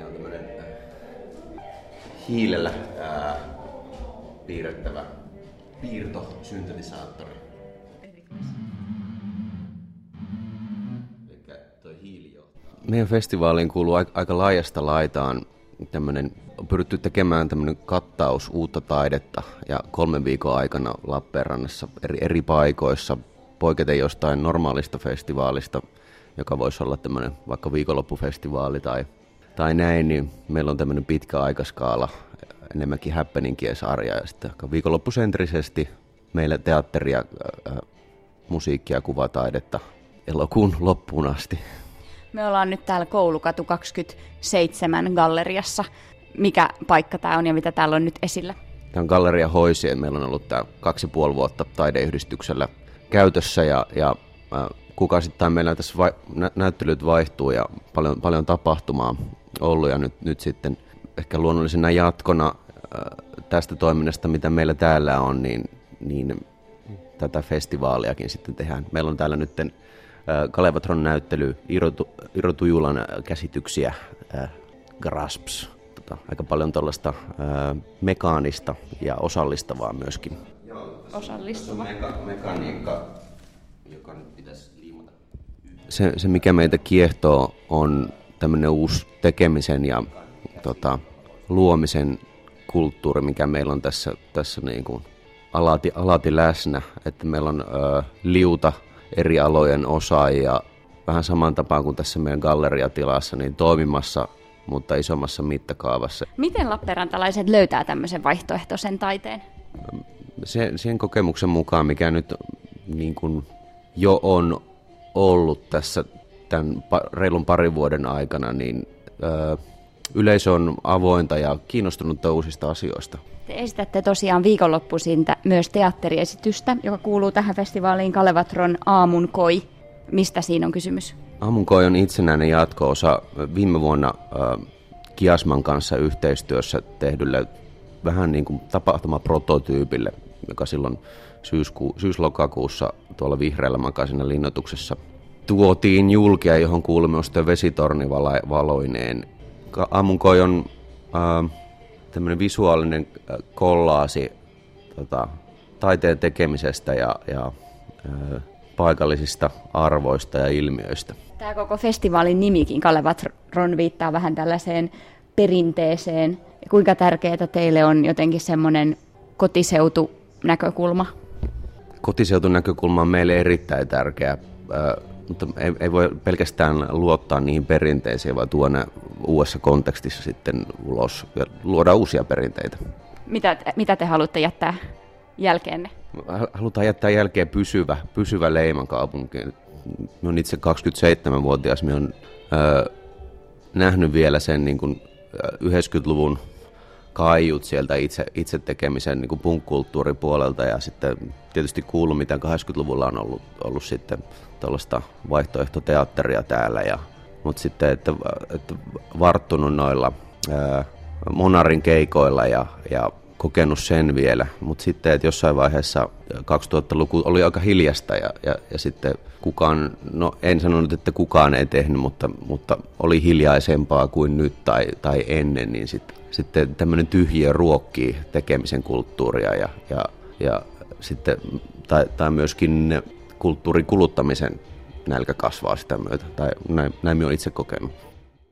mikä on tämmöinen äh, hiilellä ää, piirrettävä piirtosyntetisaattori. Meidän festivaaliin kuuluu aika laajasta laitaan tämmöinen, on pyritty tekemään tämmöinen kattaus uutta taidetta ja kolmen viikon aikana Lappeenrannassa eri, eri paikoissa poiketen jostain normaalista festivaalista, joka voisi olla tämmöinen vaikka viikonloppufestivaali tai, tai näin, niin meillä on tämmöinen pitkä aikaskaala, enemmänkin happeningia sarja ja sitten viikonloppusentrisesti meillä teatteria, äh, musiikkia, kuvataidetta elokuun loppuun asti. Me ollaan nyt täällä Koulukatu 27 galleriassa. Mikä paikka tämä on ja mitä täällä on nyt esillä? Tämä on Galleria Hoisien. Meillä on ollut tämä kaksi puoli vuotta taideyhdistyksellä käytössä ja, ja äh, kuukausittain meillä tässä vai, nä, näyttelyt vaihtuu ja paljon, paljon tapahtumaa ollut ja nyt, nyt sitten ehkä luonnollisena jatkona äh, tästä toiminnasta, mitä meillä täällä on, niin, niin tätä festivaaliakin sitten tehdään. Meillä on täällä nyt Kalevatron näyttely Irotu, Irotujulan käsityksiä, äh, Grasps, tota, aika paljon tuollaista äh, mekaanista ja osallistavaa myöskin. Osallistava. Meka- mekaniikka, joka nyt pitäisi liimata. Se, se, mikä meitä kiehtoo, on tämmöinen uusi tekemisen ja tota, luomisen kulttuuri, mikä meillä on tässä, tässä niin kuin alati, alati läsnä. Että meillä on ö, liuta eri alojen osaajia vähän saman tapaan kuin tässä meidän galleriatilassa, niin toimimassa, mutta isommassa mittakaavassa. Miten lappeenrantalaiset löytää tämmöisen vaihtoehtoisen taiteen? Sen, sen kokemuksen mukaan, mikä nyt niin kuin jo on ollut tässä tämän reilun parin vuoden aikana, niin yleisö on avointa ja kiinnostunutta uusista asioista. Te esitätte tosiaan viikonloppuisin myös teatteriesitystä, joka kuuluu tähän festivaaliin Kalevatron Aamun koi. Mistä siinä on kysymys? Aamun koi on itsenäinen jatko-osa viime vuonna äh, Kiasman kanssa yhteistyössä tehdylle vähän niin kuin tapahtumaprototyypille, joka silloin syysku- syyslokakuussa tuolla vihreällä makasina linnoituksessa tuotiin julkia, johon kuului myös vesitorni. Aamunkoi on äh, tämmöinen visuaalinen kollaasi tota, taiteen tekemisestä ja, ja äh, paikallisista arvoista ja ilmiöistä. Tämä koko festivaalin nimikin, Kalevatron, viittaa vähän tällaiseen perinteeseen. Kuinka tärkeää teille on jotenkin semmoinen kotiseutunäkökulma? Kotiseutunäkökulma on meille erittäin tärkeä, mutta ei, ei voi pelkästään luottaa niihin perinteisiin, vaan tuoda uudessa kontekstissa sitten ulos ja luoda uusia perinteitä. Mitä, mitä te haluatte jättää jälkeenne? Halutaan jättää jälkeen pysyvä, pysyvä leiman kaupunkiin. Mä olen itse 27-vuotias, mä olen äh, nähnyt vielä sen niin kuin, äh, 90-luvun kaiut sieltä itse, itse tekemisen niin kuin punk-kulttuuripuolelta ja sitten tietysti kuullut, mitä 80-luvulla on ollut, ollut sitten tällaista vaihtoehtoteatteria täällä. Ja, mutta sitten, että, että varttunut noilla ää, Monarin keikoilla ja, ja kokenut sen vielä, mutta sitten, että jossain vaiheessa 2000-luku oli aika hiljasta ja, ja, ja sitten kukaan, no en sanonut, että kukaan ei tehnyt, mutta, mutta oli hiljaisempaa kuin nyt tai, tai ennen, niin sit, sitten tämmöinen tyhjiö ruokkii tekemisen kulttuuria ja, ja, ja sitten, tai, tai myöskin kulttuurin kuluttamisen nälkä kasvaa sitä myötä, tai näin, näin minä olen itse kokenut.